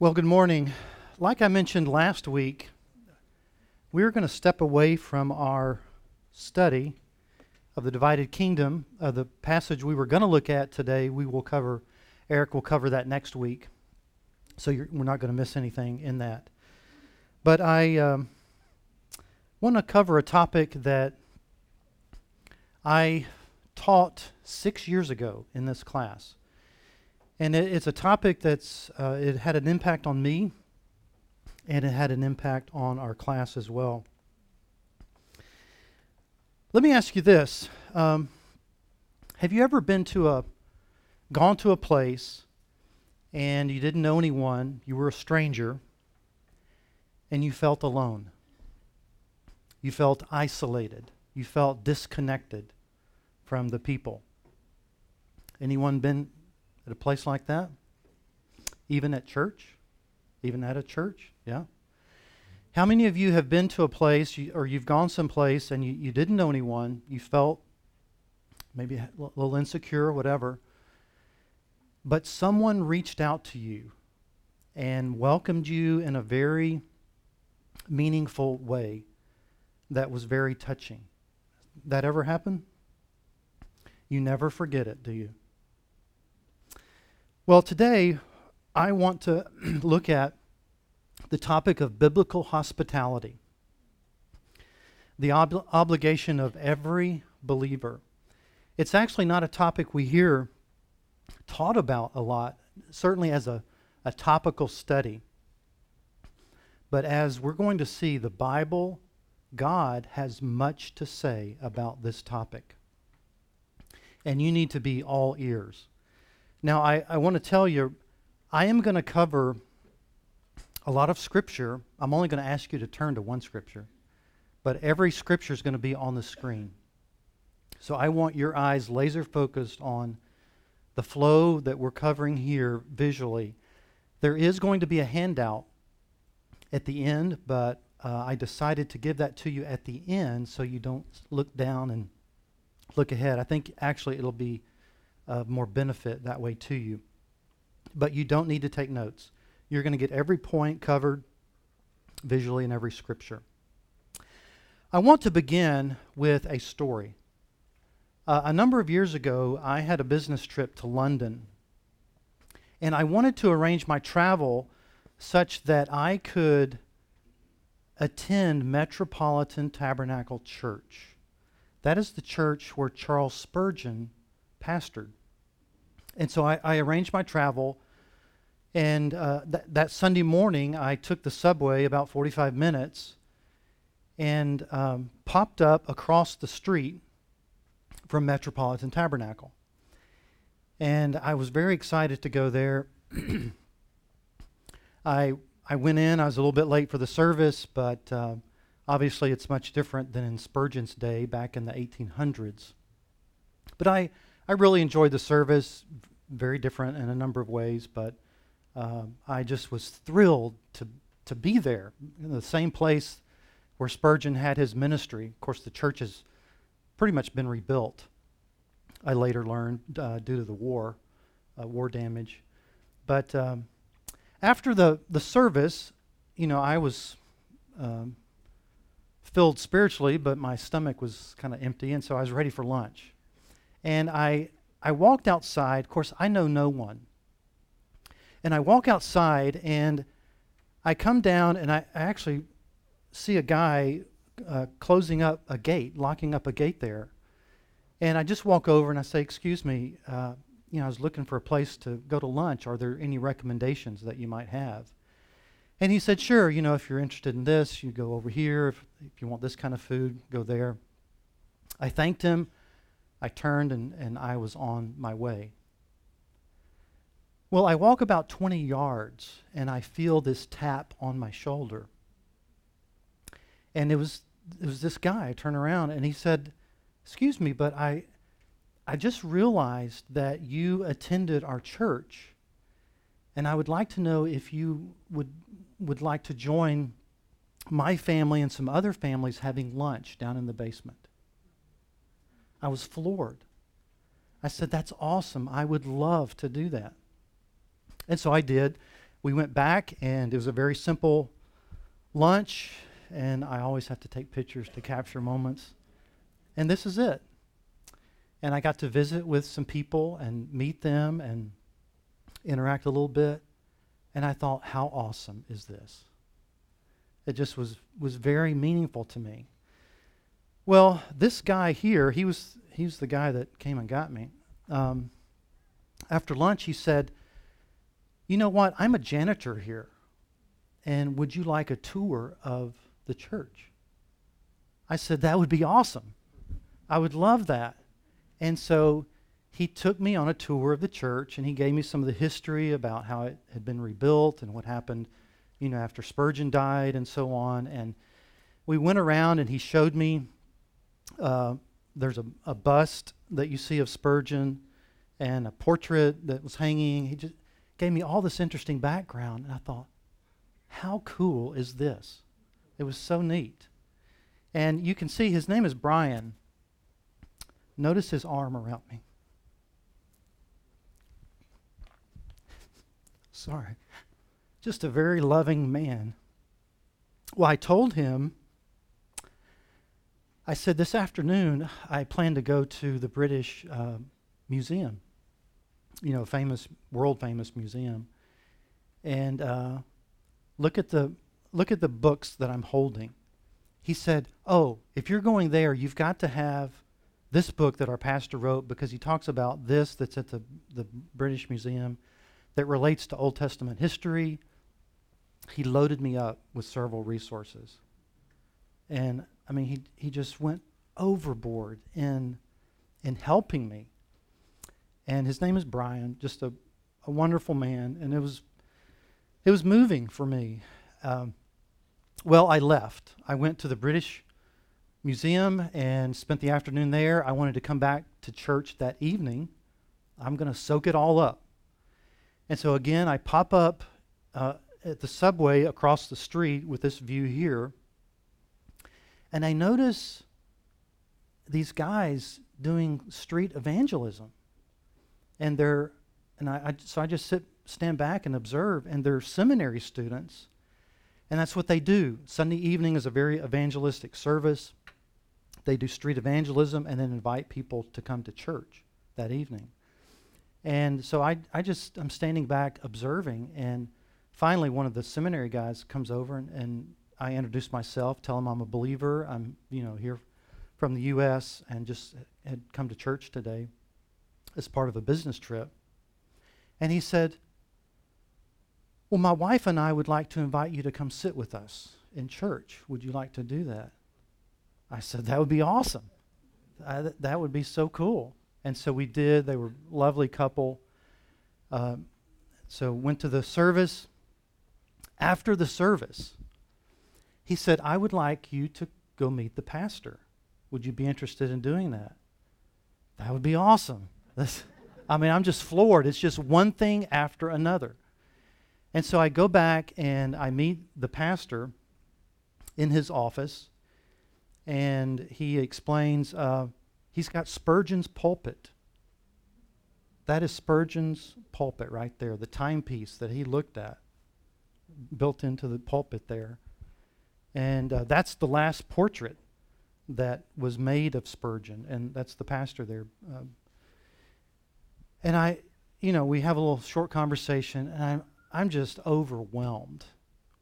Well, good morning. Like I mentioned last week, we're going to step away from our study of the divided kingdom. Uh, the passage we were going to look at today, we will cover, Eric will cover that next week. So we're not going to miss anything in that. But I um, want to cover a topic that I taught six years ago in this class. And it, it's a topic that's, uh, it had an impact on me, and it had an impact on our class as well. Let me ask you this. Um, have you ever been to a, gone to a place and you didn't know anyone, you were a stranger, and you felt alone? You felt isolated. You felt disconnected from the people. Anyone been at a place like that? Even at church? Even at a church? Yeah. How many of you have been to a place or you've gone someplace and you, you didn't know anyone? You felt maybe a little insecure or whatever, but someone reached out to you and welcomed you in a very meaningful way that was very touching. That ever happen? You never forget it, do you? Well, today I want to look at the topic of biblical hospitality, the ob- obligation of every believer. It's actually not a topic we hear taught about a lot, certainly as a, a topical study. But as we're going to see, the Bible, God has much to say about this topic. And you need to be all ears. Now, I, I want to tell you, I am going to cover a lot of scripture. I'm only going to ask you to turn to one scripture, but every scripture is going to be on the screen. So I want your eyes laser focused on the flow that we're covering here visually. There is going to be a handout at the end, but uh, I decided to give that to you at the end so you don't look down and look ahead. I think actually it'll be of more benefit that way to you. But you don't need to take notes. You're going to get every point covered visually in every scripture. I want to begin with a story. Uh, a number of years ago, I had a business trip to London. And I wanted to arrange my travel such that I could attend Metropolitan Tabernacle Church. That is the church where Charles Spurgeon pastored. And so I, I arranged my travel and uh, th- that Sunday morning, I took the subway about 45 minutes and um, popped up across the street from Metropolitan Tabernacle. And I was very excited to go there. I, I went in, I was a little bit late for the service, but uh, obviously it's much different than in Spurgeon's day back in the 1800s. But I, I really enjoyed the service, very different in a number of ways, but uh, I just was thrilled to, to be there in the same place where Spurgeon had his ministry. Of course, the church has pretty much been rebuilt. I later learned uh, due to the war, uh, war damage. But um, after the, the service, you know, I was um, filled spiritually, but my stomach was kind of empty, and so I was ready for lunch. And I, I walked outside. Of course, I know no one. And I walk outside and I come down and I, I actually see a guy uh, closing up a gate, locking up a gate there. And I just walk over and I say, Excuse me, uh, you know, I was looking for a place to go to lunch. Are there any recommendations that you might have? And he said, Sure, you know, if you're interested in this, you go over here. If, if you want this kind of food, go there. I thanked him. I turned and, and I was on my way. Well, I walk about 20 yards and I feel this tap on my shoulder. And it was it was this guy. I turn around and he said, "Excuse me, but I I just realized that you attended our church and I would like to know if you would would like to join my family and some other families having lunch down in the basement." I was floored. I said, "That's awesome. I would love to do that." And so I did. we went back, and it was a very simple lunch, and I always have to take pictures to capture moments. And this is it. And I got to visit with some people and meet them and interact a little bit. And I thought, how awesome is this? It just was, was very meaningful to me. Well, this guy here, he was, he was the guy that came and got me. Um, after lunch, he said, You know what? I'm a janitor here. And would you like a tour of the church? I said, That would be awesome. I would love that. And so he took me on a tour of the church and he gave me some of the history about how it had been rebuilt and what happened, you know, after Spurgeon died and so on. And we went around and he showed me uh, there's a, a bust that you see of Spurgeon and a portrait that was hanging. He just gave me all this interesting background. And I thought, how cool is this? It was so neat. And you can see his name is Brian. Notice his arm around me. Sorry. Just a very loving man. Well, I told him, I said, this afternoon I plan to go to the British uh, Museum, you know, famous, world famous museum, and uh, look at the look at the books that I'm holding. He said, "Oh, if you're going there, you've got to have this book that our pastor wrote because he talks about this that's at the, the British Museum that relates to Old Testament history. He loaded me up with several resources. And I mean, he, he just went overboard in, in helping me. And his name is Brian, just a, a wonderful man. And it was, it was moving for me. Um, well, I left. I went to the British museum and spent the afternoon there. I wanted to come back to church that evening. I'm going to soak it all up. And so again, I pop up uh, at the subway across the street with this view here. And I notice these guys doing street evangelism. And they're, and I, I so I just sit, stand back and observe, and they're seminary students. And that's what they do. Sunday evening is a very evangelistic service. They do street evangelism and then invite people to come to church that evening. And so I, I just, I'm standing back observing. And finally, one of the seminary guys comes over and, and I introduce myself, tell him I'm a believer. I'm, you know, here from the U.S. and just had come to church today as part of a business trip. And he said, Well, my wife and I would like to invite you to come sit with us in church. Would you like to do that? I said, that would be awesome. I, that would be so cool. And so we did. They were a lovely couple. Uh, so went to the service. After the service, he said, I would like you to go meet the pastor. Would you be interested in doing that? That would be awesome. That's, I mean, I'm just floored. It's just one thing after another. And so I go back and I meet the pastor in his office and he explains uh, he's got Spurgeon's pulpit. That is Spurgeon's pulpit right there, the timepiece that he looked at, built into the pulpit there. And uh, that's the last portrait that was made of Spurgeon, and that's the pastor there. Uh, and I, you know, we have a little short conversation, and I'm, I'm just overwhelmed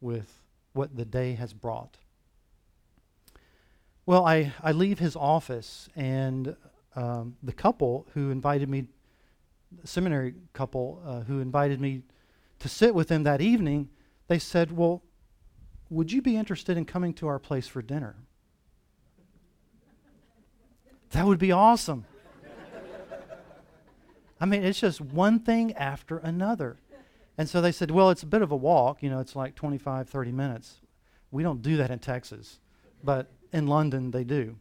with what the day has brought. Well, I, I leave his office, and um, the couple who invited me, the seminary couple uh, who invited me to sit with them that evening, they said, Well, would you be interested in coming to our place for dinner? That would be awesome. I mean, it's just one thing after another. And so they said, Well, it's a bit of a walk. You know, it's like 25, 30 minutes. We don't do that in Texas. But in London, they do.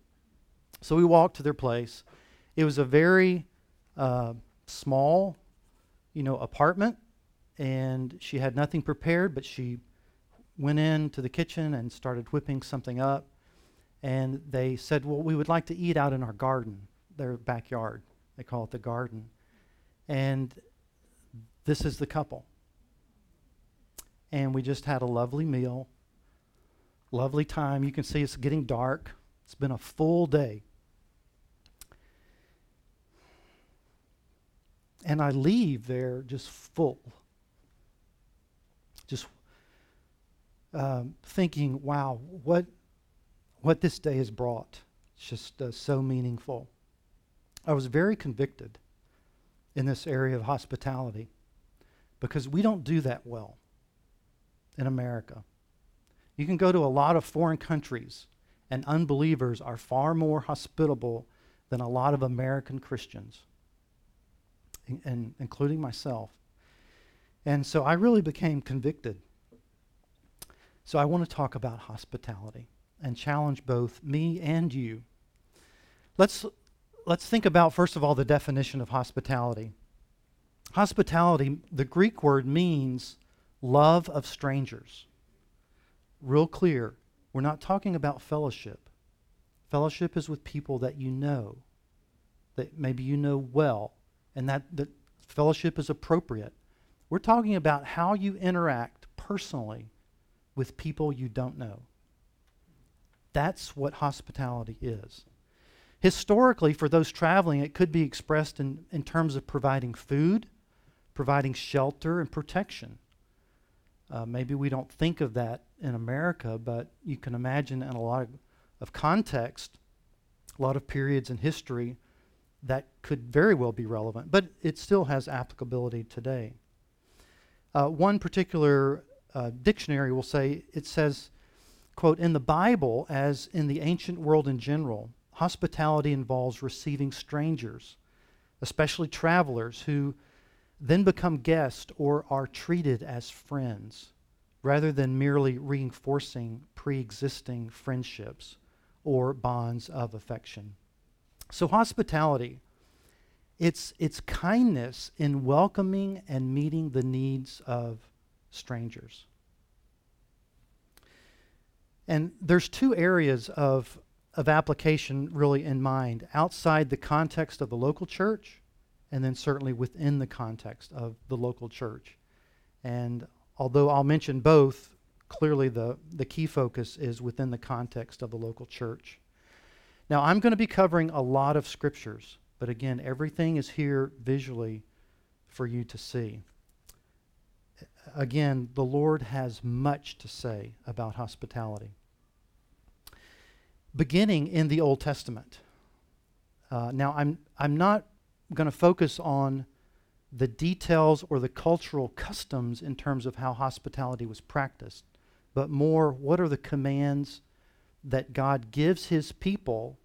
So we walked to their place. It was a very uh, small, you know, apartment, and she had nothing prepared, but she went into the kitchen and started whipping something up. And they said, Well, we would like to eat out in our garden, their backyard. They call it the garden. And this is the couple. and we just had a lovely meal, lovely time. You can see it's getting dark. It's been a full day. And I leave there just full. Just um, thinking, wow, what, what this day has brought. It's just uh, so meaningful. I was very convicted in this area of hospitality because we don't do that well in America. You can go to a lot of foreign countries, and unbelievers are far more hospitable than a lot of American Christians, in, in, including myself. And so I really became convicted. So I want to talk about hospitality and challenge both me and you. Let's, let's think about, first of all, the definition of hospitality. Hospitality, the Greek word means love of strangers. Real clear. We're not talking about fellowship. Fellowship is with people that you know, that maybe you know well, and that, that fellowship is appropriate. We're talking about how you interact personally with people you don't know. That's what hospitality is. Historically, for those traveling, it could be expressed in, in terms of providing food, providing shelter, and protection. Uh, maybe we don't think of that in America, but you can imagine in a lot of, of context, a lot of periods in history, that could very well be relevant, but it still has applicability today. Uh, one particular uh, dictionary will say it says, quote, in the Bible, as in the ancient world in general, hospitality involves receiving strangers, especially travelers who then become guests or are treated as friends rather than merely reinforcing pre existing friendships or bonds of affection. So, hospitality, it's, it's kindness in welcoming and meeting the needs of strangers. And there's two areas of, of application really in mind outside the context of the local church and then certainly within the context of the local church. And although I'll mention both, clearly the, the key focus is within the context of the local church. Now, I'm going to be covering a lot of scriptures, but again, everything is here visually for you to see. Again, the Lord has much to say about hospitality. Beginning in the Old Testament. Uh, now, I'm, I'm not going to focus on the details or the cultural customs in terms of how hospitality was practiced, but more what are the commands that God gives his people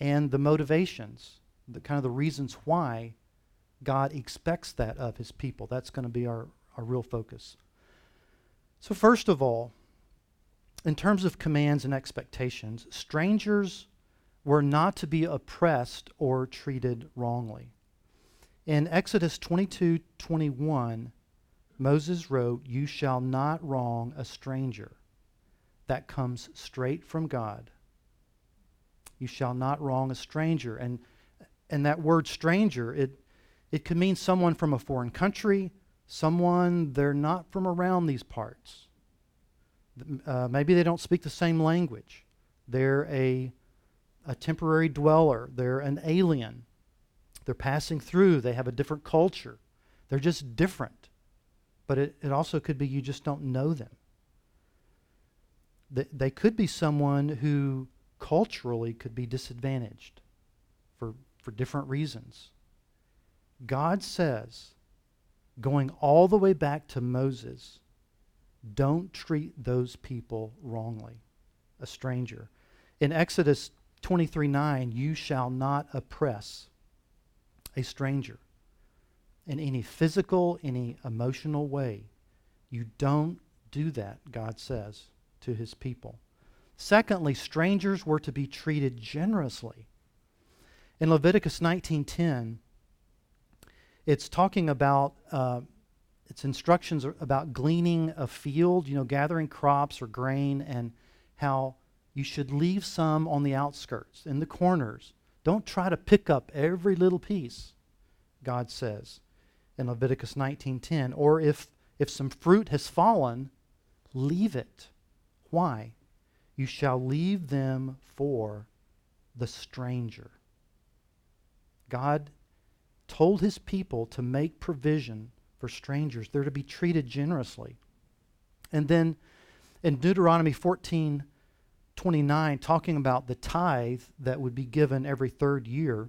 and the motivations, the kind of the reasons why God expects that of his people. That's going to be our, our real focus. So, first of all, in terms of commands and expectations, strangers were not to be oppressed or treated wrongly. In Exodus 22 21, Moses wrote, You shall not wrong a stranger. That comes straight from God. You shall not wrong a stranger. And, and that word stranger, it, it could mean someone from a foreign country, someone they're not from around these parts. Uh, maybe they don't speak the same language. They're a a temporary dweller, they're an alien. They're passing through, they have a different culture. They're just different. But it, it also could be you just don't know them. They, they could be someone who culturally could be disadvantaged for, for different reasons. God says, going all the way back to Moses, don't treat those people wrongly, a stranger. In Exodus 23 9, you shall not oppress a stranger in any physical, any emotional way. You don't do that, God says to his people. Secondly, strangers were to be treated generously. In Leviticus 19:10, it's talking about uh, its instructions about gleaning a field, you know, gathering crops or grain, and how you should leave some on the outskirts, in the corners. Don't try to pick up every little piece, God says in Leviticus 19:10. Or if If some fruit has fallen, leave it. Why? You shall leave them for the stranger. God told his people to make provision for strangers. They're to be treated generously. And then in Deuteronomy 14 29, talking about the tithe that would be given every third year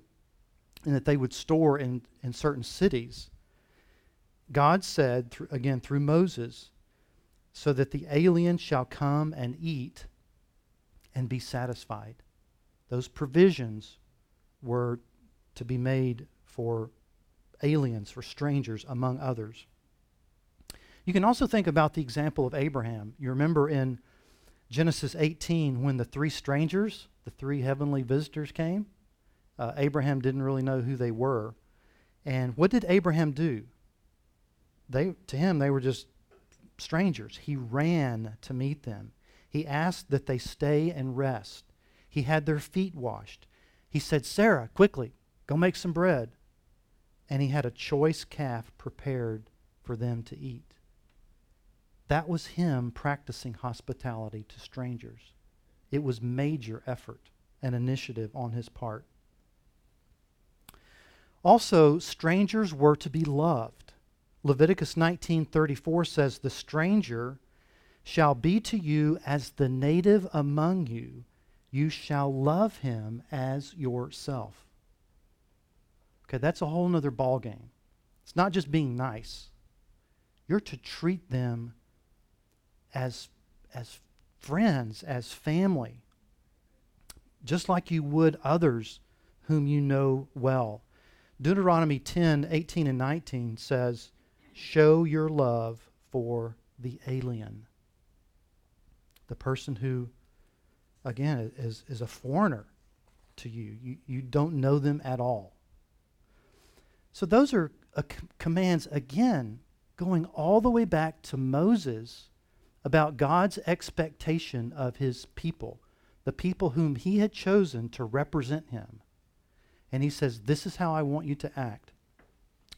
and that they would store in, in certain cities, God said, th- again through Moses, so that the alien shall come and eat and be satisfied. Those provisions were to be made for aliens, for strangers, among others. You can also think about the example of Abraham. You remember in Genesis 18 when the three strangers, the three heavenly visitors came? Uh, Abraham didn't really know who they were. And what did Abraham do? They, to him, they were just strangers. He ran to meet them. He asked that they stay and rest. He had their feet washed. He said, Sarah, quickly, go make some bread. And he had a choice calf prepared for them to eat. That was him practicing hospitality to strangers. It was major effort and initiative on his part. Also, strangers were to be loved. Leviticus 19:34 says, "The stranger shall be to you as the native among you. You shall love him as yourself." Okay, that's a whole other ballgame. It's not just being nice. You're to treat them as, as friends, as family, just like you would others whom you know well. Deuteronomy 10 18 and 19 says, Show your love for the alien, the person who, again, is, is a foreigner to you. you. You don't know them at all. So, those are uh, commands, again, going all the way back to Moses about God's expectation of his people, the people whom he had chosen to represent him. And he says, This is how I want you to act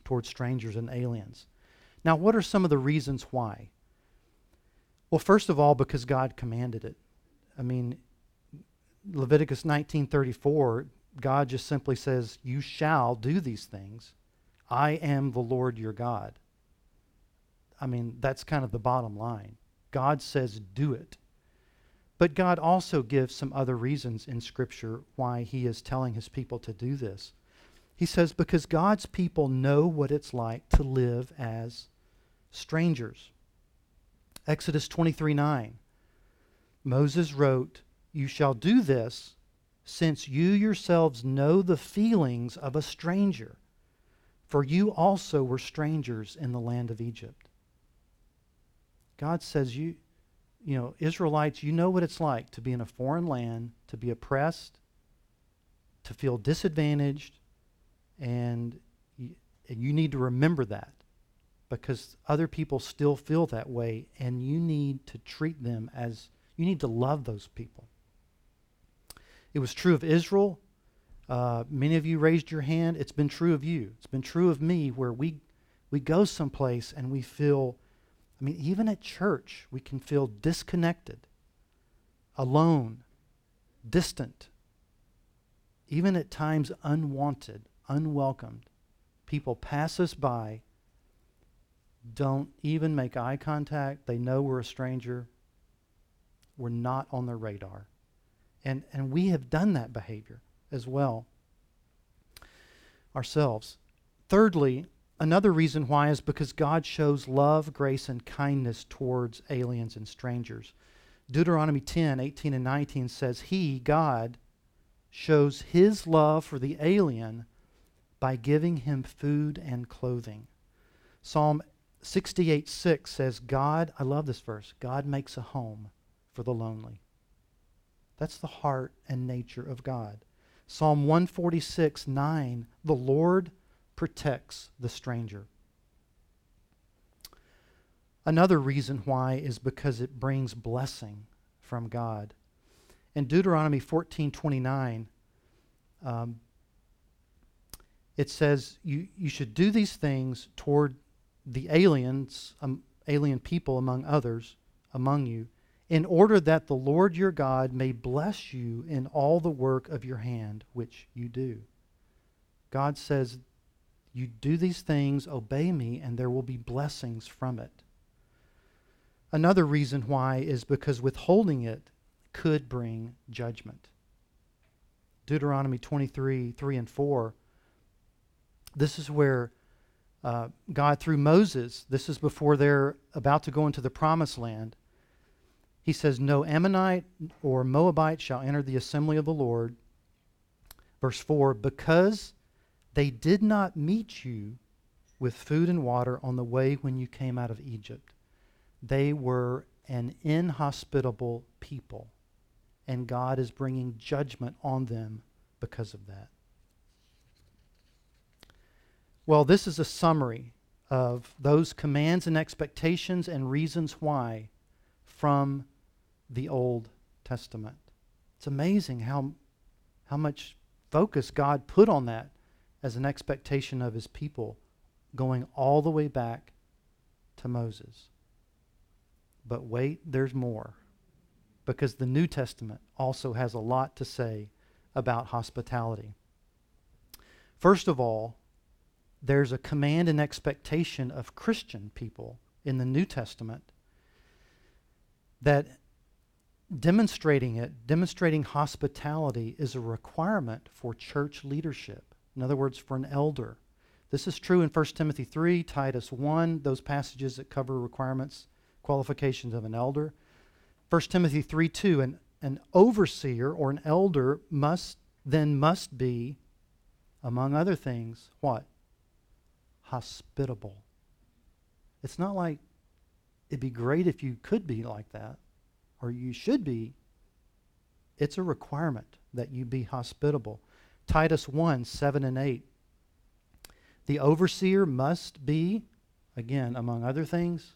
towards strangers and aliens. Now, what are some of the reasons why? Well, first of all, because God commanded it. I mean, Leviticus 19:34, God just simply says, "You shall do these things. I am the Lord your God." I mean, that's kind of the bottom line. God says do it. But God also gives some other reasons in Scripture why He is telling His people to do this. He says, because God's people know what it's like to live as strangers. Exodus 23 9. Moses wrote, You shall do this since you yourselves know the feelings of a stranger, for you also were strangers in the land of Egypt. God says, you, you know, Israelites, you know what it's like to be in a foreign land, to be oppressed, to feel disadvantaged, and you, and you need to remember that because other people still feel that way, and you need to treat them as you need to love those people. It was true of Israel. Uh, many of you raised your hand. It's been true of you. It's been true of me where we, we go someplace and we feel I mean, even at church, we can feel disconnected, alone, distant, even at times unwanted, unwelcomed. People pass us by, don't even make eye contact. They know we're a stranger. We're not on their radar. And, and we have done that behavior as well ourselves. Thirdly, Another reason why is because God shows love, grace, and kindness towards aliens and strangers. Deuteronomy 10 18 and 19 says, He, God, shows His love for the alien by giving him food and clothing. Psalm 68 6 says, God, I love this verse, God makes a home for the lonely. That's the heart and nature of God. Psalm 146 9, the Lord protects the stranger. Another reason why is because it brings blessing from God. In Deuteronomy 14:29, um, it says you, you should do these things toward the aliens um, alien people among others, among you, in order that the Lord your God may bless you in all the work of your hand which you do. God says, You do these things, obey me, and there will be blessings from it. Another reason why is because withholding it could bring judgment. Deuteronomy 23 3 and 4. This is where uh, God, through Moses, this is before they're about to go into the promised land. He says, No Ammonite or Moabite shall enter the assembly of the Lord. Verse 4 Because they did not meet you with food and water on the way when you came out of Egypt. They were an inhospitable people, and God is bringing judgment on them because of that. Well, this is a summary of those commands and expectations and reasons why from the Old Testament. It's amazing how, how much focus God put on that as an expectation of his people, going all the way back to Moses. But wait, there's more. Because the New Testament also has a lot to say about hospitality. First of all, there's a command and expectation of Christian people in the New Testament that demonstrating it, demonstrating hospitality, is a requirement for church leadership. In other words, for an elder. This is true in 1 Timothy 3, Titus 1, those passages that cover requirements, qualifications of an elder. 1 Timothy 3 2, an, an overseer or an elder must then must be, among other things, what? hospitable. It's not like it'd be great if you could be like that, or you should be. It's a requirement that you be hospitable. Titus 1 7 and 8. The overseer must be, again, among other things,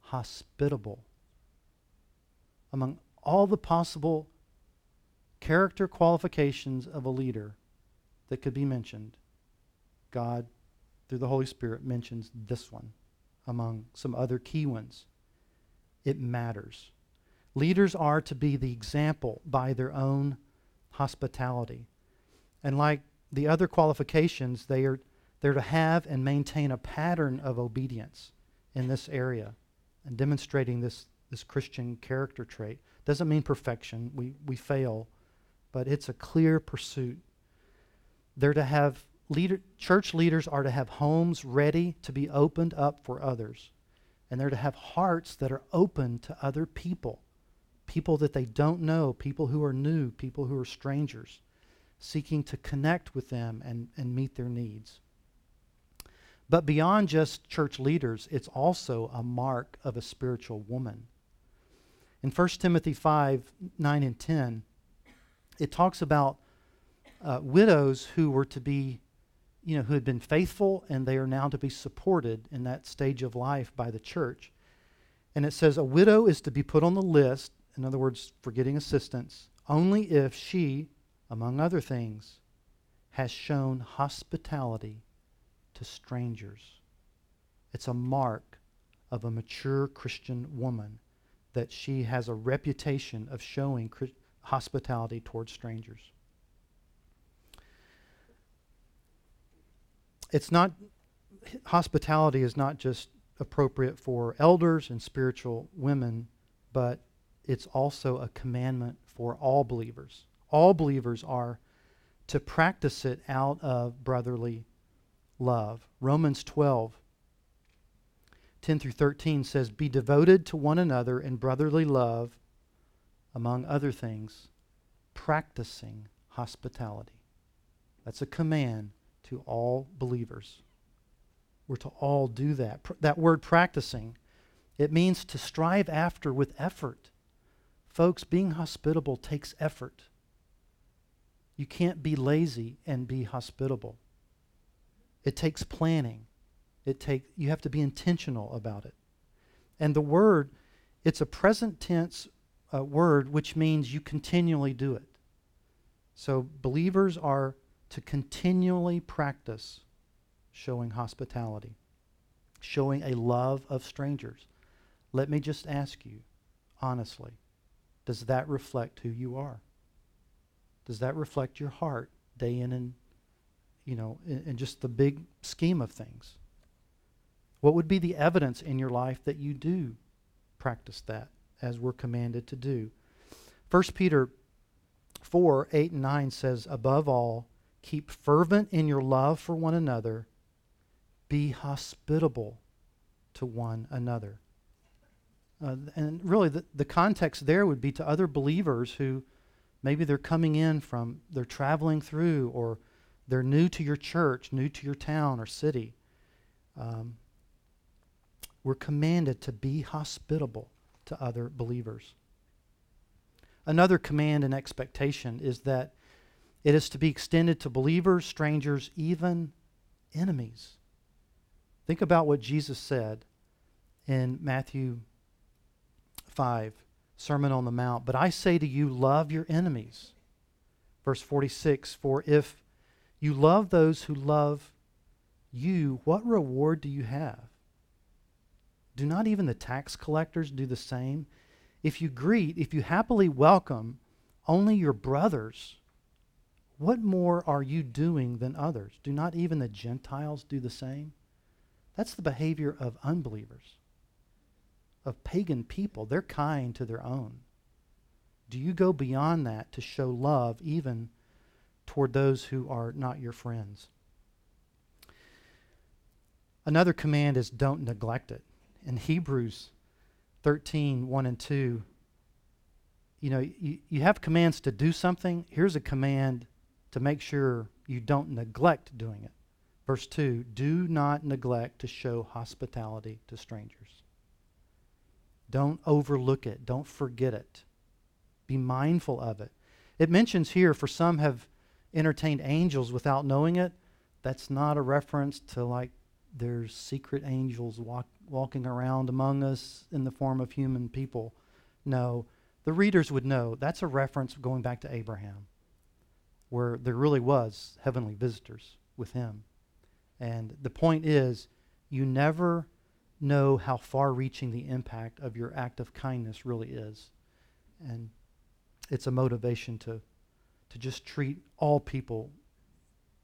hospitable. Among all the possible character qualifications of a leader that could be mentioned, God through the Holy Spirit, mentions this one among some other key ones. It matters. Leaders are to be the example by their own hospitality. And like the other qualifications, they are they're to have and maintain a pattern of obedience in this area and demonstrating this, this Christian character trait. Doesn't mean perfection. We, we fail, but it's a clear pursuit. They're to have leader, church leaders are to have homes ready to be opened up for others. And they're to have hearts that are open to other people, people that they don't know, people who are new, people who are strangers, seeking to connect with them and, and meet their needs. But beyond just church leaders, it's also a mark of a spiritual woman. In 1 Timothy 5 9 and 10, it talks about uh, widows who were to be you know, who had been faithful and they are now to be supported in that stage of life by the church. And it says a widow is to be put on the list, in other words, for getting assistance, only if she, among other things, has shown hospitality to strangers. It's a mark of a mature Christian woman that she has a reputation of showing hospitality towards strangers. it's not, hospitality is not just appropriate for elders and spiritual women, but it's also a commandment for all believers. All believers are to practice it out of brotherly love. Romans 12, 10 through 13 says, Be devoted to one another in brotherly love, among other things, practicing hospitality. That's a command to all believers. We're to all do that. Pr- that word practicing, it means to strive after with effort. Folks, being hospitable takes effort. You can't be lazy and be hospitable. It takes planning. It take you have to be intentional about it. And the word, it's a present tense uh, word which means you continually do it. So believers are to continually practice showing hospitality, showing a love of strangers, Let me just ask you, honestly, does that reflect who you are? Does that reflect your heart day in and, you know, in, in just the big scheme of things? What would be the evidence in your life that you do practice that as we're commanded to do? 1 Peter 4 8 and 9 says, Above all, keep fervent in your love for one another, be hospitable to one another. Uh, and really, the, the context there would be to other believers who maybe they're coming in from, they're traveling through, or they're new to your church, new to your town or city. Um, we're commanded to be hospitable to other believers. Another command and expectation is that it is to be extended to believers, strangers, even enemies. Think about what Jesus said in Matthew 5, Sermon on the Mount. But I say to you, love your enemies. Verse 46 For if you love those who love you, what reward do you have? Do not even the tax collectors do the same? If you greet, if you happily welcome only your brothers, what more are you doing than others? Do not even the Gentiles do the same? That's the behavior of unbelievers, of pagan people. They're kind to their own. Do you go beyond that to show love even toward those who are not your friends? Another command is don't neglect it. In Hebrews 13, 1 and 2, you know, you, you have commands to do something. Here's a command to make sure you don't neglect doing it. Verse 2 Do not neglect to show hospitality to strangers. Don't overlook it, don't forget it. Be mindful of it. It mentions here, for some have entertained angels without knowing it. That's not a reference to like there's secret angels walk, walking around among us in the form of human people. No, the readers would know that's a reference going back to Abraham, where there really was heavenly visitors with him. And the point is, you never know how far reaching the impact of your act of kindness really is. And it's a motivation to, to just treat all people,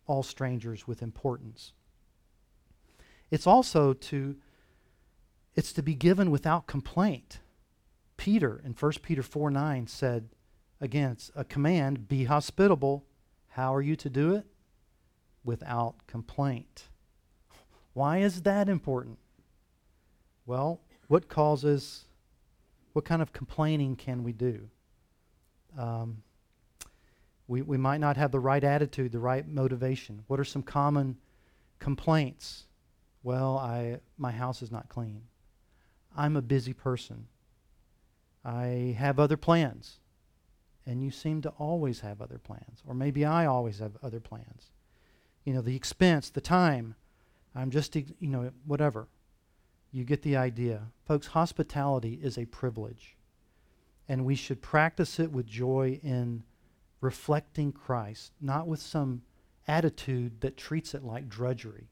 all strangers, with importance. It's also to it's to be given without complaint. Peter in 1 Peter 4 9 said, again, it's a command, be hospitable. How are you to do it? without complaint. Why is that important? Well, what causes, what kind of complaining can we do? Um, we, we might not have the right attitude, the right motivation. What are some common complaints? Well, I, my house is not clean. I'm a busy person. I have other plans. And you seem to always have other plans. Or maybe I always have other plans you know, the expense, the time. I'm just, you know, whatever. You get the idea. Folks, hospitality is a privilege. And we should practice it with joy in reflecting Christ, not with some attitude that treats it like drudgery.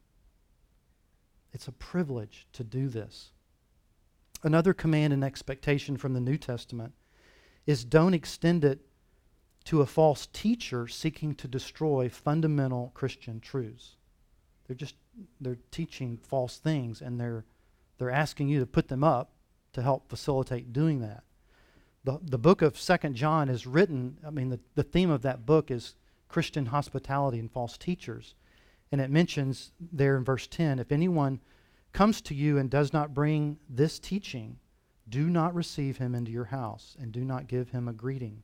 It's a privilege to do this. Another command and expectation from the New Testament is don't extend it to a false teacher seeking to destroy fundamental Christian truths. They're just they're teaching false things and they're they're asking you to put them up to help facilitate doing that. The, the book of Second John is written, I mean, the, the theme of that book is Christian hospitality and false teachers. And it mentions there in verse 10 if anyone comes to you and does not bring this teaching, do not receive him into your house and do not give him a greeting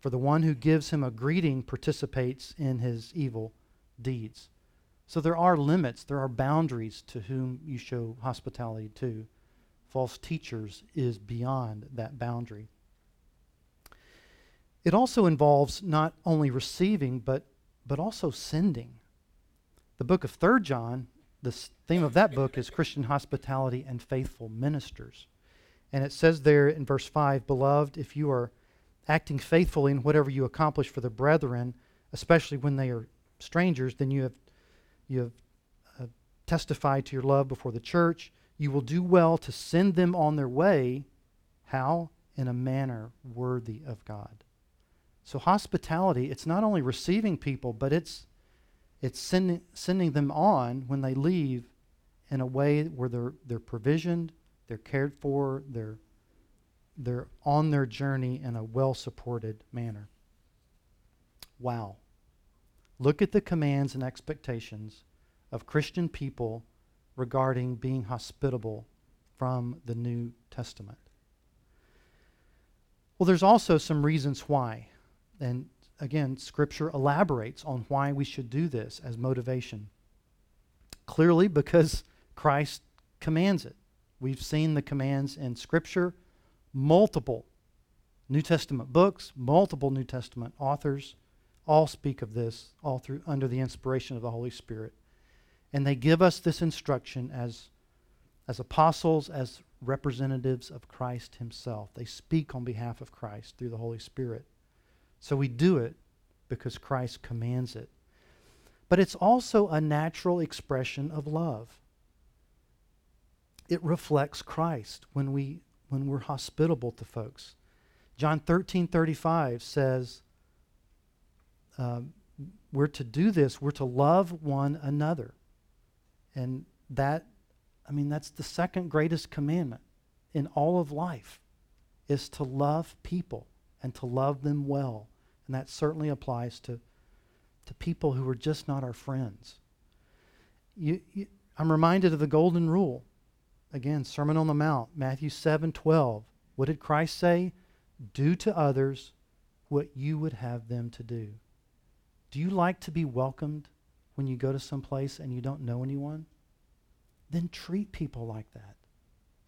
for the one who gives him a greeting participates in his evil deeds. So there are limits, there are boundaries to whom you show hospitality to. False teachers is beyond that boundary. It also involves not only receiving, but, but also sending. The book of 3 John, the theme of that book is Christian hospitality and faithful ministers. And it says there in verse 5 Beloved, if you are acting faithfully in whatever you accomplish for the brethren, especially when they are strangers, then you have, you have uh, testified to your love before the church. you will do well to send them on their way. How? In a manner worthy of God. So hospitality, it's not only receiving people, but it's it's sending sending them on when they leave in a way where they're they're provisioned, they're cared for, they're they're on their journey in a well supported manner. Wow. Look at the commands and expectations of Christian people regarding being hospitable from the New Testament. Well, there's also some reasons why. And again, Scripture elaborates on why we should do this as motivation. Clearly, because Christ commands it. We've seen the commands in Scripture, multiple New Testament books, multiple New Testament authors all speak of this, all through under the inspiration of the Holy Spirit. And they give us this instruction as, as apostles, as representatives of Christ Himself. They speak on behalf of Christ through the Holy Spirit. So we do it because Christ commands it. But it's also a natural expression of love. It reflects Christ when, we, when we're hospitable to folks. John 13 35 says, uh, we're to do this, we're to love one another. And that, I mean, that's the second greatest commandment in all of life is to love people and to love them well. And that certainly applies to, to people who are just not our friends. You, you, I'm reminded of the golden rule. Again, Sermon on the Mount, Matthew 7 12. What did Christ say? Do to others what you would have them to do. Do you like to be welcomed when you go to some place and you don't know anyone? Then treat people like that.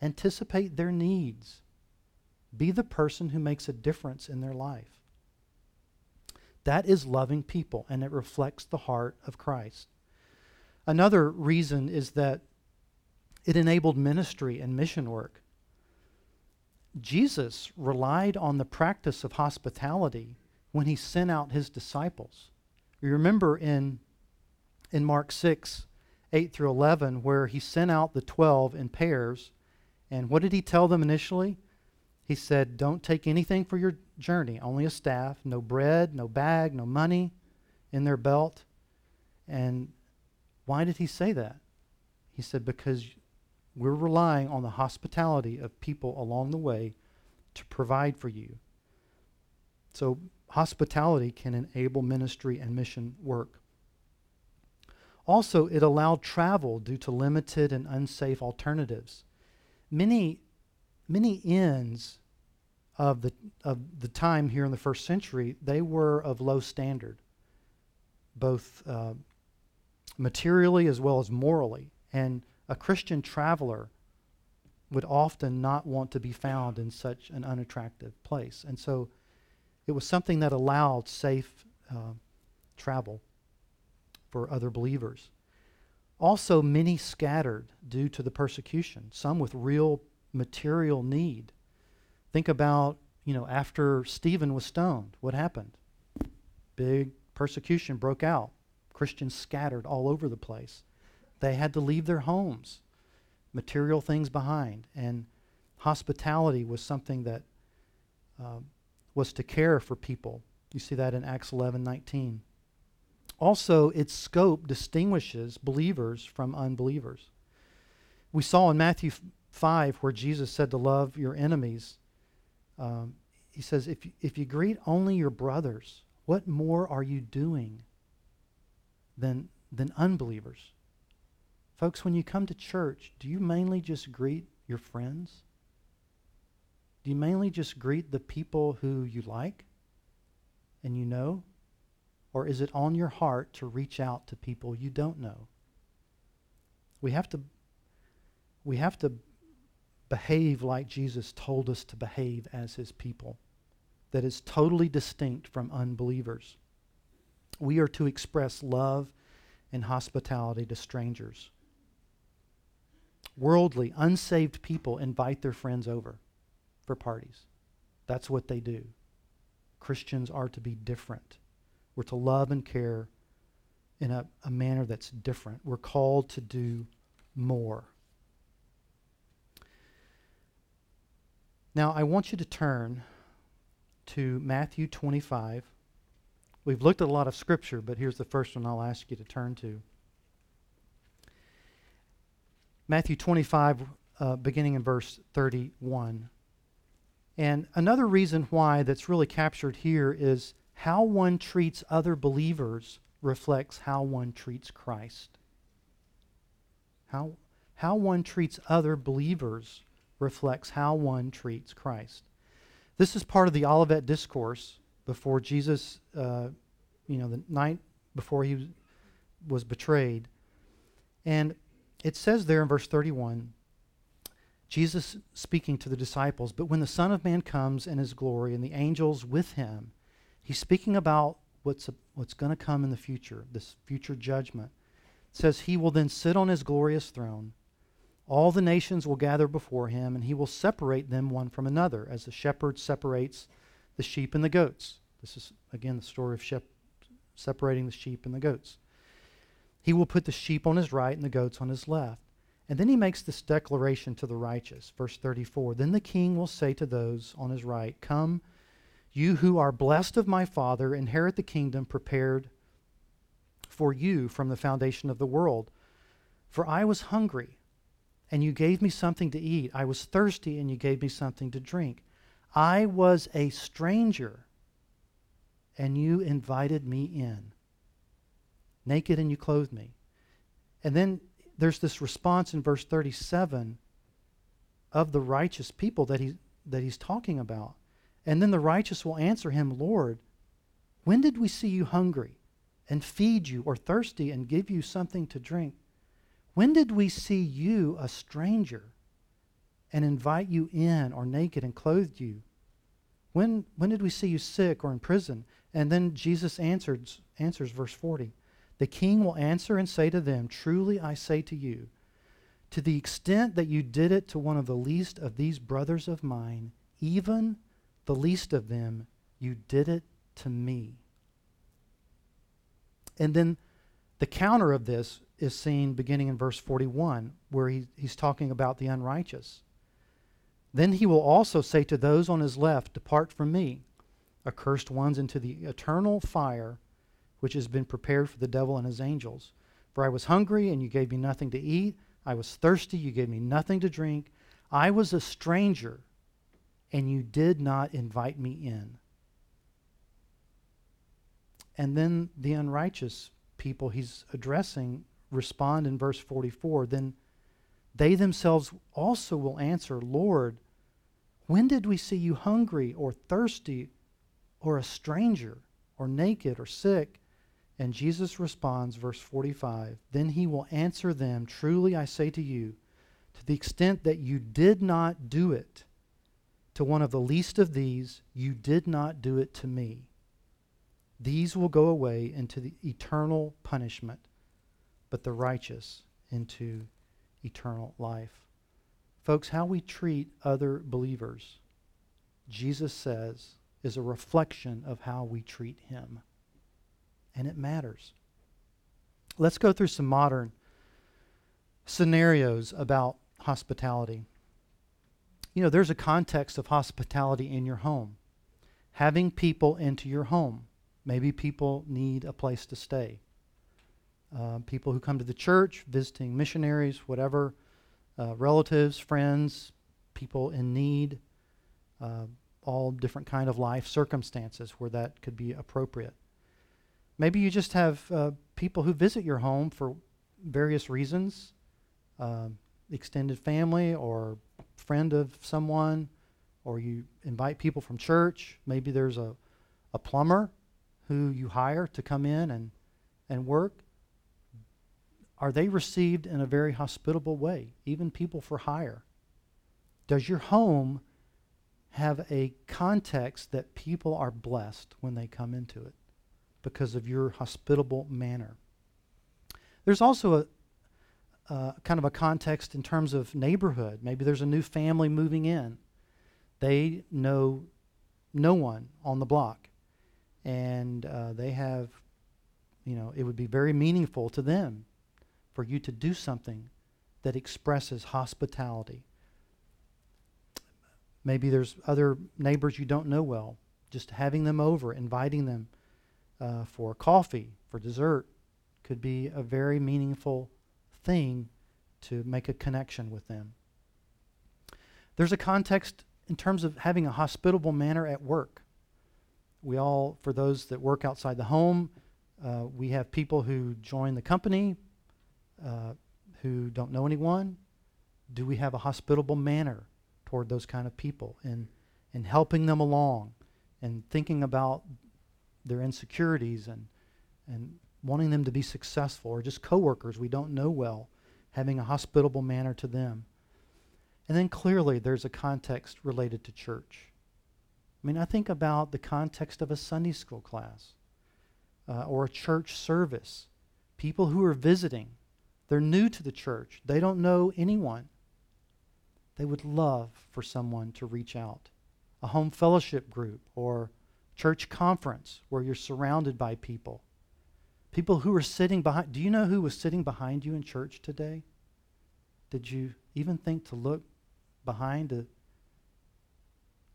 Anticipate their needs. Be the person who makes a difference in their life. That is loving people, and it reflects the heart of Christ. Another reason is that it enabled ministry and mission work. Jesus relied on the practice of hospitality when he sent out his disciples. You remember in, in Mark 6, 8 through 11, where he sent out the 12 in pairs. And what did he tell them initially? He said, Don't take anything for your journey, only a staff, no bread, no bag, no money in their belt. And why did he say that? He said, Because we're relying on the hospitality of people along the way to provide for you. So hospitality can enable ministry and mission work. Also, it allowed travel due to limited and unsafe alternatives. Many, many inns of the, of the time here in the first century, they were of low standard, both uh, materially as well as morally. And a Christian traveler would often not want to be found in such an unattractive place. And so it was something that allowed safe uh, travel for other believers. Also, many scattered due to the persecution, some with real material need. Think about, you know, after Stephen was stoned, what happened? Big persecution broke out. Christians scattered all over the place. They had to leave their homes, material things behind. And hospitality was something that um, was to care for people. You see that in Acts 11 19. Also, its scope distinguishes believers from unbelievers. We saw in Matthew 5 where Jesus said to love your enemies. Um, he says, if, if you greet only your brothers, what more are you doing than, than unbelievers? Folks, when you come to church, do you mainly just greet your friends? You mainly just greet the people who you like and you know? Or is it on your heart to reach out to people you don't know? We have to we have to behave like Jesus told us to behave as his people. That is totally distinct from unbelievers. We are to express love and hospitality to strangers. Worldly, unsaved people invite their friends over for parties. That's what they do. Christians are to be different. We're to love and care in a, a manner that's different. We're called to do more. Now, I want you to turn to Matthew 25. We've looked at a lot of scripture, but here's the first one I'll ask you to turn to. Matthew 25, uh, beginning in verse 31. And another reason why that's really captured here is how one treats other believers reflects how one treats Christ. How, how one treats other believers reflects how one treats Christ. This is part of the Olivet Discourse before Jesus, uh, you know, the night before he was betrayed. And it says there in verse 31 Jesus speaking to the disciples, but when the Son of Man comes in his glory and the angels with him, he's speaking about what's, what's going to come in the future, this future judgment. It says, He will then sit on his glorious throne. All the nations will gather before him, and he will separate them one from another, as the shepherd separates the sheep and the goats. This is, again, the story of shep- separating the sheep and the goats. He will put the sheep on his right and the goats on his left. And then he makes this declaration to the righteous. Verse 34 Then the king will say to those on his right, Come, you who are blessed of my Father, inherit the kingdom prepared for you from the foundation of the world. For I was hungry and you gave me something to eat. I was thirsty, and you gave me something to drink. I was a stranger, and you invited me in. Naked, and you clothed me. And then there's this response in verse 37 of the righteous people that, he, that he's talking about. And then the righteous will answer him, Lord, when did we see you hungry and feed you, or thirsty and give you something to drink? When did we see you, a stranger, and invite you in, or naked and clothed you? When, when did we see you sick or in prison? And then Jesus answers, answers verse 40. The king will answer and say to them, Truly I say to you, to the extent that you did it to one of the least of these brothers of mine, even the least of them, you did it to me. And then the counter of this is seen beginning in verse 41, where he, he's talking about the unrighteous. Then he will also say to those on his left, Depart from me, accursed ones, into the eternal fire which has been prepared for the devil and his angels. For I was hungry, and you gave me nothing to eat. I was thirsty, you gave me nothing to drink. I was a stranger, and you did not invite me in. And then the unrighteous people he's addressing respond in verse 44 then they themselves also will answer, Lord, when did we see you hungry or thirsty or a stranger or naked or sick? And Jesus responds, verse 45 Then he will answer them, Truly I say to you, to the extent that you did not do it to one of the least of these, you did not do it to me. These will go away into the eternal punishment but the righteous into eternal life. Folks, how we treat other believers, Jesus says, is a reflection of how we treat him. And it matters. Let's go through some modern scenarios about hospitality. You know, there's a context of hospitality in your home. Having people into your home. Maybe people need a place to stay uh, people who come to the church, visiting missionaries, whatever, uh, relatives, friends, people in need, uh, all different kind of life circumstances where that could be appropriate. Maybe you just have uh, people who visit your home for various reasons, um, extended family or friend of someone, or you invite people from church. Maybe there's a, a plumber who you hire to come in and, and work are they received in a very hospitable way, even people for hire? Does your home have a context that people are blessed when they come into it because of your hospitable manner? There's also a uh, kind of a context in terms of neighborhood. Maybe there's a new family moving in. They know no one on the block, and uh, they have, you know, it would be very meaningful to them for you to do something that expresses hospitality. Maybe there's other neighbors you don't know well. Just having them over, inviting them uh, for coffee, for dessert, could be a very meaningful thing to make a connection with them. There's a context in terms of having a hospitable manner at work. We all, for those that work outside the home, uh, we have people who join the company uh, who don't know anyone. Do we have a hospitable manner toward those kind of people and, and helping them along and thinking about their insecurities and, and wanting them to be successful or just coworkers we don't know well, having a hospitable manner to them. And then clearly there's a context related to church. I mean, I think about the context of a Sunday school class uh, or a church service. People who are visiting, they're new to the church, they don't know anyone. They would love for someone to reach out. A home fellowship group or church conference where you're surrounded by people. People who are sitting behind. Do you know who was sitting behind you in church today? Did you even think to look behind to,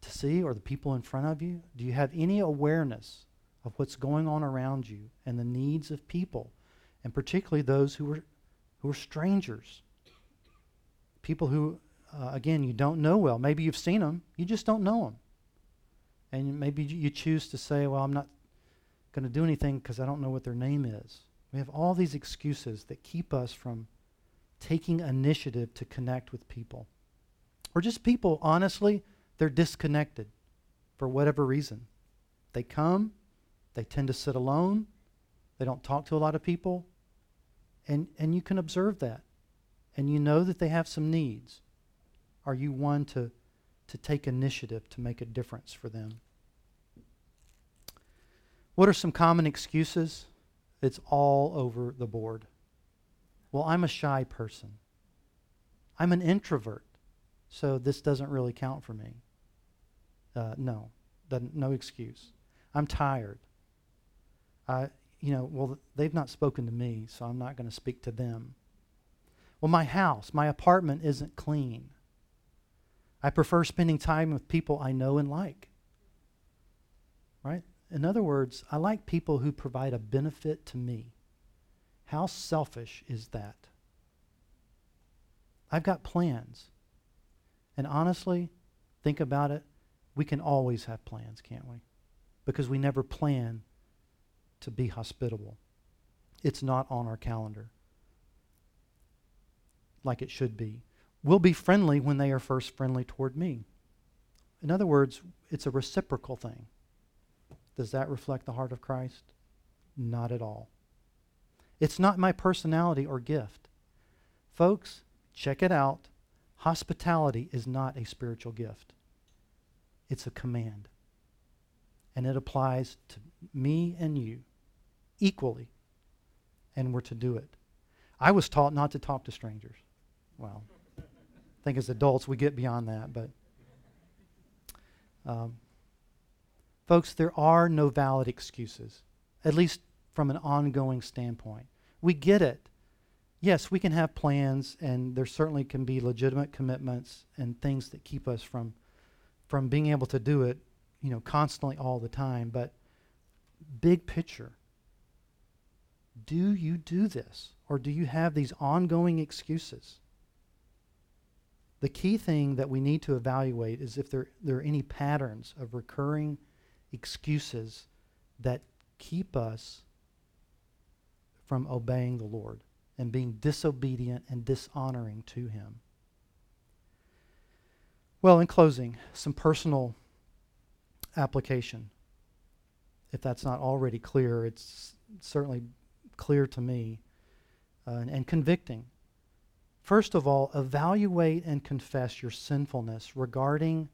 to see, or the people in front of you? Do you have any awareness of what's going on around you and the needs of people, and particularly those who are, who are strangers? People who, uh, again, you don't know well. Maybe you've seen them, you just don't know them. And maybe you choose to say, well, I'm not going to do anything because I don't know what their name is. We have all these excuses that keep us from taking initiative to connect with people. Or just people, honestly, they're disconnected for whatever reason. They come, they tend to sit alone, they don't talk to a lot of people, and, and you can observe that. And you know that they have some needs. Are you one to, to take initiative to make a difference for them? What are some common excuses? It's all over the board. Well, I'm a shy person. I'm an introvert, so this doesn't really count for me. Uh, no, no excuse. I'm tired. I, you know, well, they've not spoken to me, so I'm not going to speak to them. Well, my house, my apartment isn't clean. I prefer spending time with people I know and like. Right? In other words, I like people who provide a benefit to me. How selfish is that? I've got plans. And honestly, think about it. We can always have plans, can't we? Because we never plan to be hospitable. It's not on our calendar like it should be. We'll be friendly when they are first friendly toward me. In other words, it's a reciprocal thing. Does that reflect the heart of Christ? Not at all. It's not my personality or gift. Folks, check it out. Hospitality is not a spiritual gift, it's a command. And it applies to me and you equally. And we're to do it. I was taught not to talk to strangers. Well, think as adults we get beyond that, but. Um, Folks, there are no valid excuses, at least from an ongoing standpoint. We get it. Yes, we can have plans, and there certainly can be legitimate commitments and things that keep us from, from being able to do it, you know, constantly all the time. But big picture, do you do this, or do you have these ongoing excuses? The key thing that we need to evaluate is if there, there are any patterns of recurring excuses that keep us from obeying the Lord and being disobedient and dishonoring to Him. Well, in closing, some personal application. If that's not already clear, it's certainly clear to me uh, and, and convicting. First of all, evaluate and confess your sinfulness regarding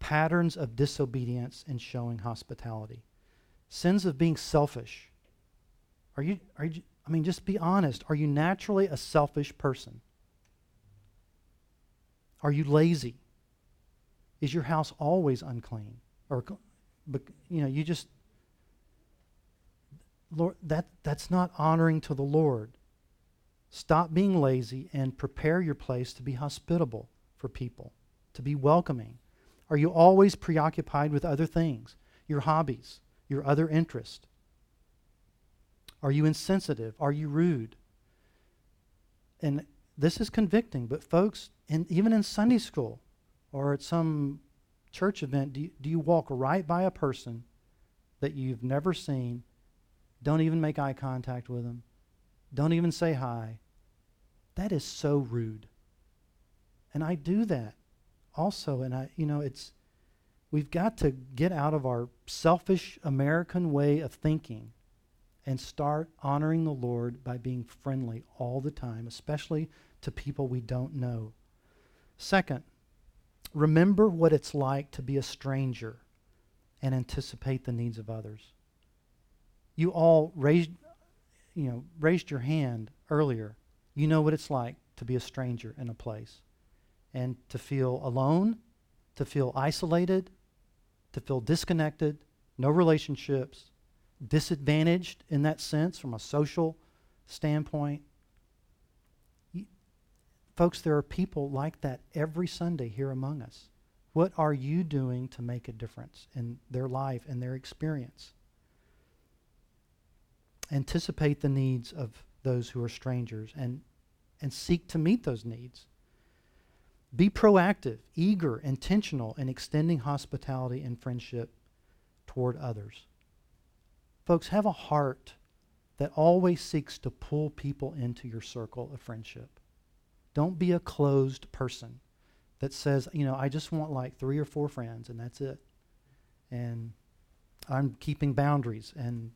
patterns of disobedience and showing hospitality. Sins of being selfish. Are you, are you, I mean, just be honest. Are you naturally a selfish person? Are you lazy? Is your house always unclean? Or, you know, you just, Lord, that, that's not honoring to the Lord. Stop being lazy and prepare your place to be hospitable for people, to be welcoming Are you always preoccupied with other things, your hobbies, your other interests? Are you insensitive? Are you rude? And this is convicting, but folks, in, even in Sunday school or at some church event, do you, do you walk right by a person that you've never seen? Don't even make eye contact with them. Don't even say hi. That is so rude. And I do that also. And I, you know, it's, we've got to get out of our selfish American way of thinking and start honoring the Lord by being friendly all the time, especially to people we don't know. Second, remember what it's like to be a stranger and anticipate the needs of others. You all raised, you know, raised your hand earlier. You know what it's like to be a stranger in a place and to feel alone, to feel isolated, to feel disconnected, no relationships, disadvantaged in that sense from a social standpoint. folks, there are people like that every Sunday here among us. What are you doing to make a difference in their life and their experience? Anticipate the needs of those who are strangers and, and seek to meet those needs. Be proactive, eager, intentional in extending hospitality and friendship toward others. Folks, have a heart that always seeks to pull people into your circle of friendship. Don't be a closed person that says, you know, I just want like three or four friends and that's it. And I'm keeping boundaries and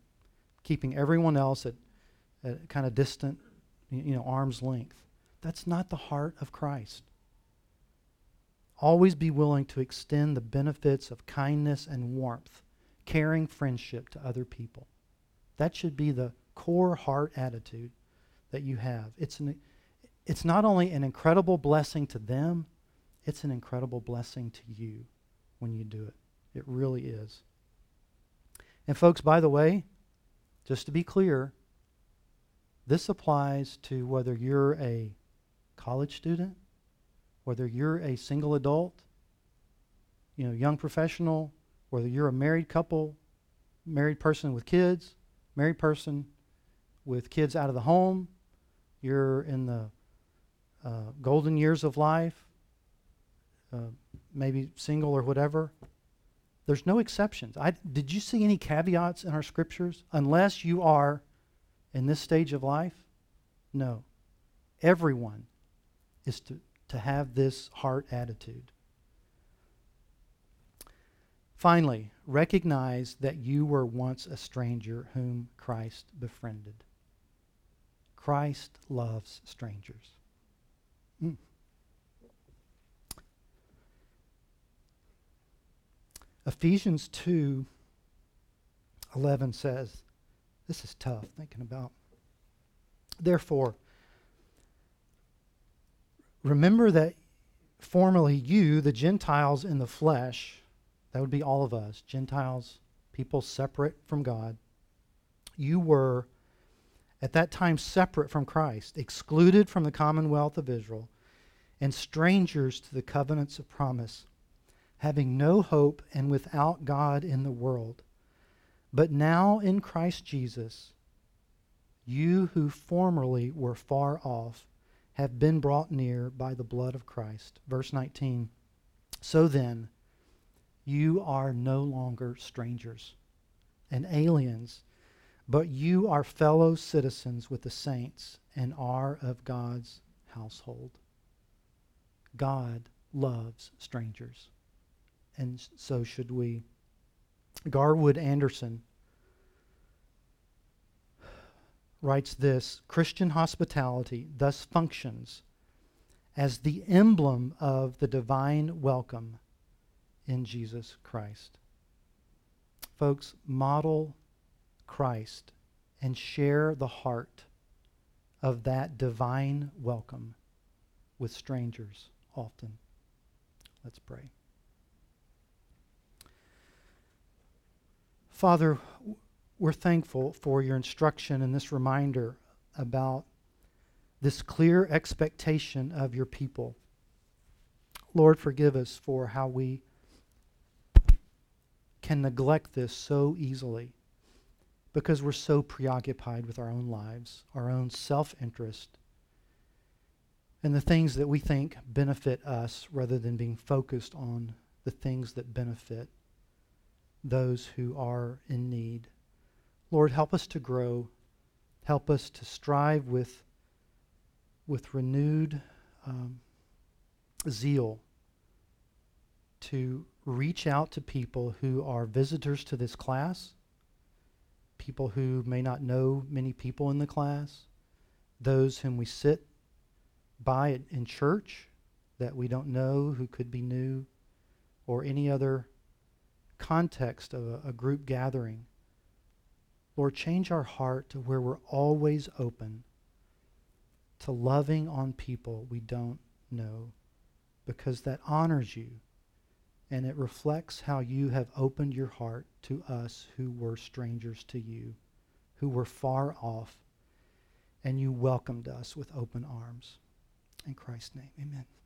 keeping everyone else at, at kind of distant, you know, arm's length. That's not the heart of Christ. Always be willing to extend the benefits of kindness and warmth caring friendship to other people. That should be the core heart attitude that you have. It's, an, it's not only an incredible blessing to them, it's an incredible blessing to you when you do it. It really is. And, folks, by the way, just to be clear, this applies to whether you're a college student, whether you're a single adult, you know, young professional, whether you're a married couple, married person with kids, married person with kids out of the home, you're in the uh, golden years of life, uh, maybe single or whatever. There's no exceptions. I, did you see any caveats in our scriptures? Unless you are in this stage of life? No. Everyone is to, to have this heart attitude. Finally, recognize that you were once a stranger whom Christ befriended. Christ loves strangers. Mm. Ephesians 2 11 says, This is tough thinking about. Therefore, remember that formerly you, the Gentiles in the flesh, that would be all of us, Gentiles, people separate from God. You were at that time separate from Christ, excluded from the commonwealth of Israel, and strangers to the covenants of promise, having no hope and without God in the world. But now in Christ Jesus, you who formerly were far off have been brought near by the blood of Christ. Verse 19. So then, you are no longer strangers and aliens, but you are fellow citizens with the saints and are of God's household. God loves strangers, and so should we. Garwood Anderson writes this Christian hospitality thus functions as the emblem of the divine welcome in Jesus Christ. Folks, model Christ and share the heart of that divine welcome with strangers often. Let's pray. Father, we're thankful for your instruction and this reminder about this clear expectation of your people. Lord, forgive us for how we can neglect this so easily because we're so preoccupied with our own lives, our own self interest, and the things that we think benefit us rather than being focused on the things that benefit those who are in need. Lord, help us to grow. Help us to strive with, with renewed um, zeal to reach out to people who are visitors to this class, people who may not know many people in the class, those whom we sit by in church that we don't know who could be new, or any other context of a, a group gathering. Lord, change our heart to where we're always open to loving on people we don't know because that honors you and it reflects how you have opened your heart to us who were strangers to you, who were far off, and you welcomed us with open arms. In Christ's name, amen.